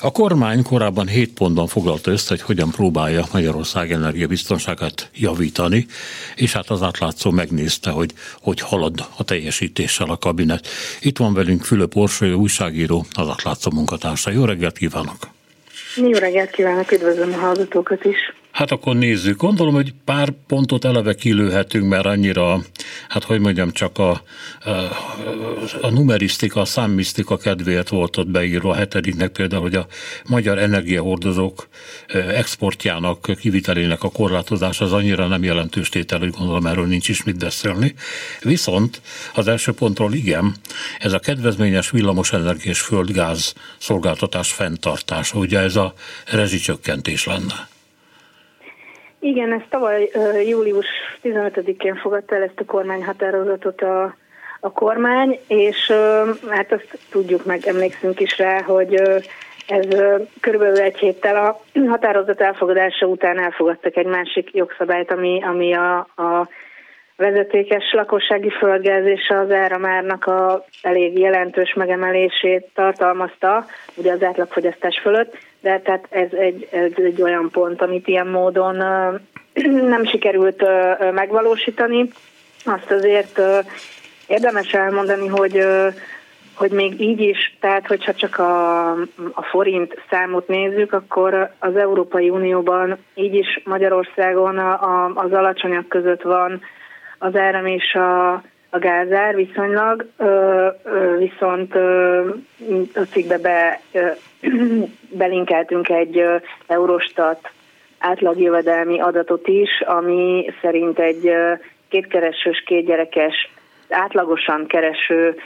A kormány korábban 7 pontban foglalta össze, hogy hogyan próbálja Magyarország energiabiztonságát javítani, és hát az átlátszó megnézte, hogy hogy halad a teljesítéssel a kabinet. Itt van velünk Fülöp Orsolyó, újságíró, az átlátszó munkatársa. Jó reggelt kívánok! Jó reggelt kívánok, üdvözlöm a hallgatókat is! Hát akkor nézzük. Gondolom, hogy pár pontot eleve kilőhetünk, mert annyira, hát hogy mondjam, csak a, a, a numerisztika, a számmisztika kedvéért volt ott beírva a hetediknek például, hogy a magyar energiahordozók exportjának, kivitelének a korlátozás az annyira nem jelentős tétel, hogy gondolom erről nincs is mit beszélni. Viszont az első pontról igen, ez a kedvezményes villamosenergia és földgáz szolgáltatás fenntartása, ugye ez a rezsicsökkentés lenne. Igen, ez tavaly július 15-én fogadta el ezt a kormányhatározatot a, a kormány, és hát azt tudjuk meg, emlékszünk is rá, hogy ez körülbelül egy héttel a határozat elfogadása után elfogadtak egy másik jogszabályt, ami, ami a, a vezetékes lakossági földgáz és az áramárnak a elég jelentős megemelését tartalmazta, ugye az átlagfogyasztás fölött, de tehát ez egy, ez egy olyan pont, amit ilyen módon nem sikerült megvalósítani. Azt azért érdemes elmondani, hogy hogy még így is, tehát hogyha csak a, a forint számot nézzük, akkor az Európai Unióban így is Magyarországon a, a, az alacsonyak között van az áram és a, a gázár viszonylag, viszont ö, a cikkbe be, ö, belinkeltünk egy ö, Eurostat átlagjövedelmi adatot is, ami szerint egy kétkeresős, kétgyerekes, átlagosan kereső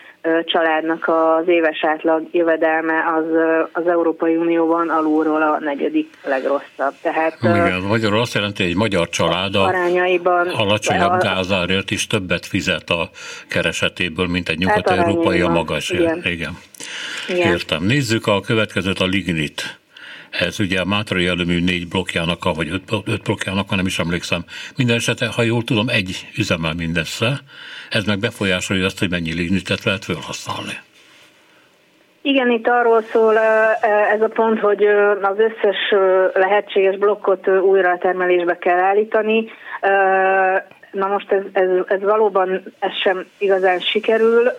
családnak az éves átlag jövedelme az, az Európai Unióban alulról a negyedik legrosszabb. Tehát, Igen, magyarul azt jelenti, hogy egy magyar család a arányaiban, alacsonyabb a, gázárért is többet fizet a keresetéből, mint egy hát nyugat-európai a magas. Igen. Igen. Igen. Értem. Nézzük a következőt, a lignit. Ez ugye a Mátrai előmű négy blokkjának, vagy öt, öt blokkjának, nem is emlékszem. Minden esetre, ha jól tudom, egy üzemel mindössze. Ez meg befolyásolja azt, hogy mennyi lignitet lehet felhasználni. Igen, itt arról szól ez a pont, hogy az összes lehetséges blokkot újra termelésbe kell állítani. Na most ez, ez, ez valóban ez sem igazán sikerül.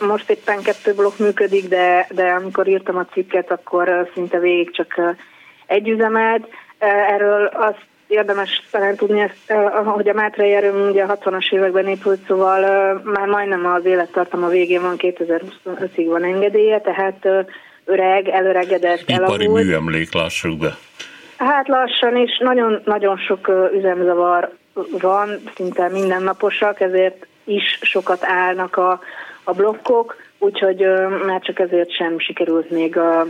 Most éppen kettő blokk működik, de, de amikor írtam a cikket, akkor szinte végig csak egy üzemelt. Erről azt érdemes talán tudni, hogy a Mátrai erőm ugye a 60-as években épült, szóval már majdnem az élettartama végén van, 2025-ig van engedélye, tehát öreg, előregedett, Ipari elavult. műemlék, lássuk be. Hát lassan is, nagyon-nagyon sok üzemzavar van, szinte mindennaposak, ezért is sokat állnak a, a blokkok, úgyhogy már csak ezért sem sikerült még a,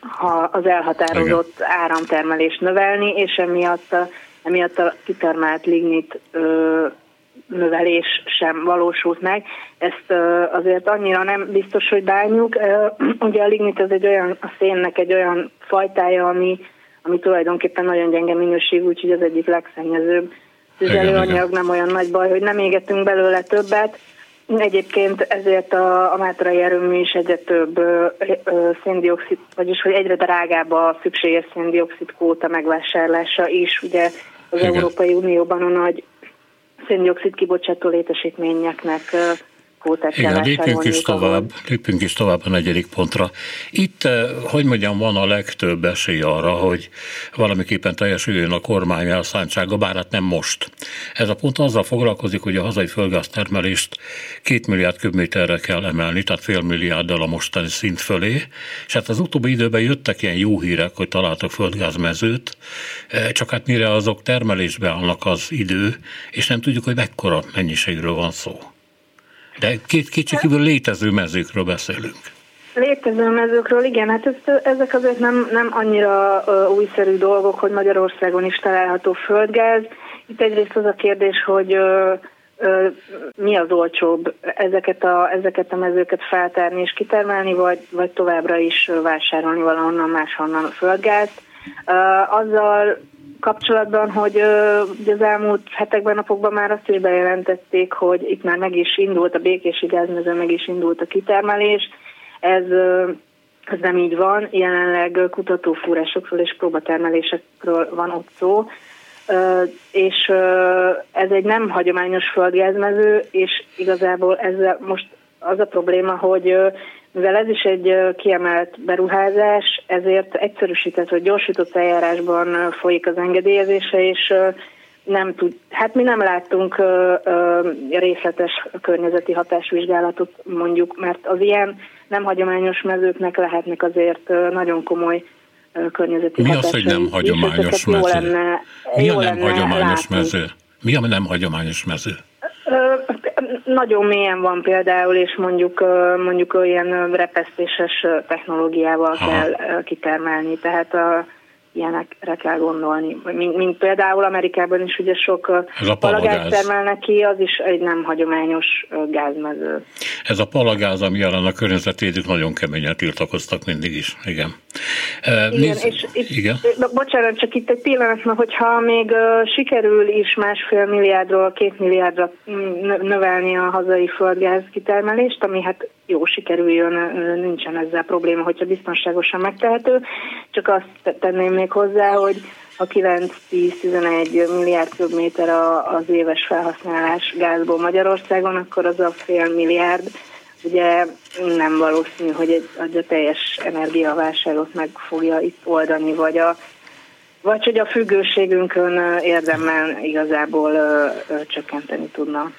ha az elhatározott Igen. áramtermelést növelni, és emiatt a, emiatt a kitermelt lignit ö, növelés sem valósult meg. Ezt ö, azért annyira nem biztos, hogy bánjuk. Ö, ugye a lignit az egy olyan, a szénnek egy olyan fajtája, ami, ami tulajdonképpen nagyon gyenge minőségű, úgyhogy az egyik legszennyezőbb tüzelőanyag, nem olyan nagy baj, hogy nem égetünk belőle többet. Egyébként ezért a, a mátrai erőmű is egyre több ö, ö, széndiokszid, vagyis hogy egyre drágább a szükséges széndiokszid kóta megvásárlása is. Ugye az Igen. Európai Unióban a nagy széndiokszid kibocsátó létesítményeknek kvótát Igen, lépjünk is, tovább, lépjünk is tovább a negyedik pontra. Itt, eh, hogy mondjam, van a legtöbb esély arra, hogy valamiképpen teljesüljön a kormány elszántsága, bár hát nem most. Ez a pont azzal foglalkozik, hogy a hazai földgáztermelést két milliárd köbméterre kell emelni, tehát fél milliárddal a mostani szint fölé, és hát az utóbbi időben jöttek ilyen jó hírek, hogy találtak földgázmezőt, eh, csak hát mire azok termelésbe állnak az idő, és nem tudjuk, hogy mekkora mennyiségről van szó. De két kétségkívül létező mezőkről beszélünk. Létező mezőkről, igen, hát ez, ezek azért nem, nem annyira uh, újszerű dolgok, hogy Magyarországon is található földgáz. Itt egyrészt az a kérdés, hogy uh, mi az olcsóbb, ezeket a, ezeket a mezőket feltárni és kitermelni, vagy, vagy továbbra is vásárolni valahonnan máshonnan a földgázt. Uh, azzal kapcsolatban, hogy az elmúlt hetekben, napokban már azt is bejelentették, hogy itt már meg is indult a békési gázmező, meg is indult a kitermelés. Ez Ez nem így van, jelenleg kutatófúrásokról és próbatermelésekről van ott szó, és ez egy nem hagyományos földgázmező, és igazából ezzel most az a probléma, hogy mivel ez is egy kiemelt beruházás, ezért egyszerűsített vagy gyorsított eljárásban folyik az engedélyezése, és nem tud, hát mi nem láttunk ö, ö, részletes környezeti hatásvizsgálatot mondjuk, mert az ilyen nem hagyományos mezőknek lehetnek azért nagyon komoly környezeti Mi az, hogy nem hagyományos mező? Lenne, Mi a nem hagyományos látni. mező? Mi a nem hagyományos mező? Nagyon mélyen van például, és mondjuk mondjuk olyan repesztéses technológiával Aha. kell kitermelni, tehát a ilyenekre kell gondolni. Mint, mint például Amerikában is ugye sok palagáz termelnek ki, az is egy nem hagyományos gázmező. Ez a palagáz, ami jelen a környezetvédők nagyon keményen tiltakoztak mindig is, igen. Igen, Nézd, és itt, igen. bocsánat, csak itt egy pillanat, mert hogyha még sikerül is másfél milliárdról két milliárdra növelni a hazai földgáz kitermelést, ami hát jó sikerüljön, nincsen ezzel probléma, hogyha biztonságosan megtehető. Csak azt tenném még hozzá, hogy a 9-10-11 milliárd köbméter az éves felhasználás gázból Magyarországon, akkor az a fél milliárd, ugye nem valószínű, hogy egy, a teljes energiaválságot meg fogja itt oldani, vagy a vagy hogy a függőségünkön érdemben igazából csökkenteni tudna.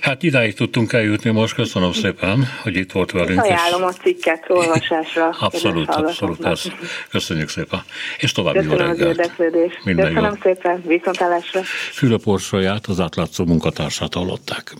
Hát idáig tudtunk eljutni most, köszönöm szépen, hogy itt volt velünk. Ajánlom a cikket olvasásra. abszolút, abszolút, ezt köszönjük szépen. És további Köszönöm jó reggelt. az érdeklődést. Köszönöm jó. szépen, viszontlátásra. Fülöp Orsolyát, az átlátszó munkatársát hallották.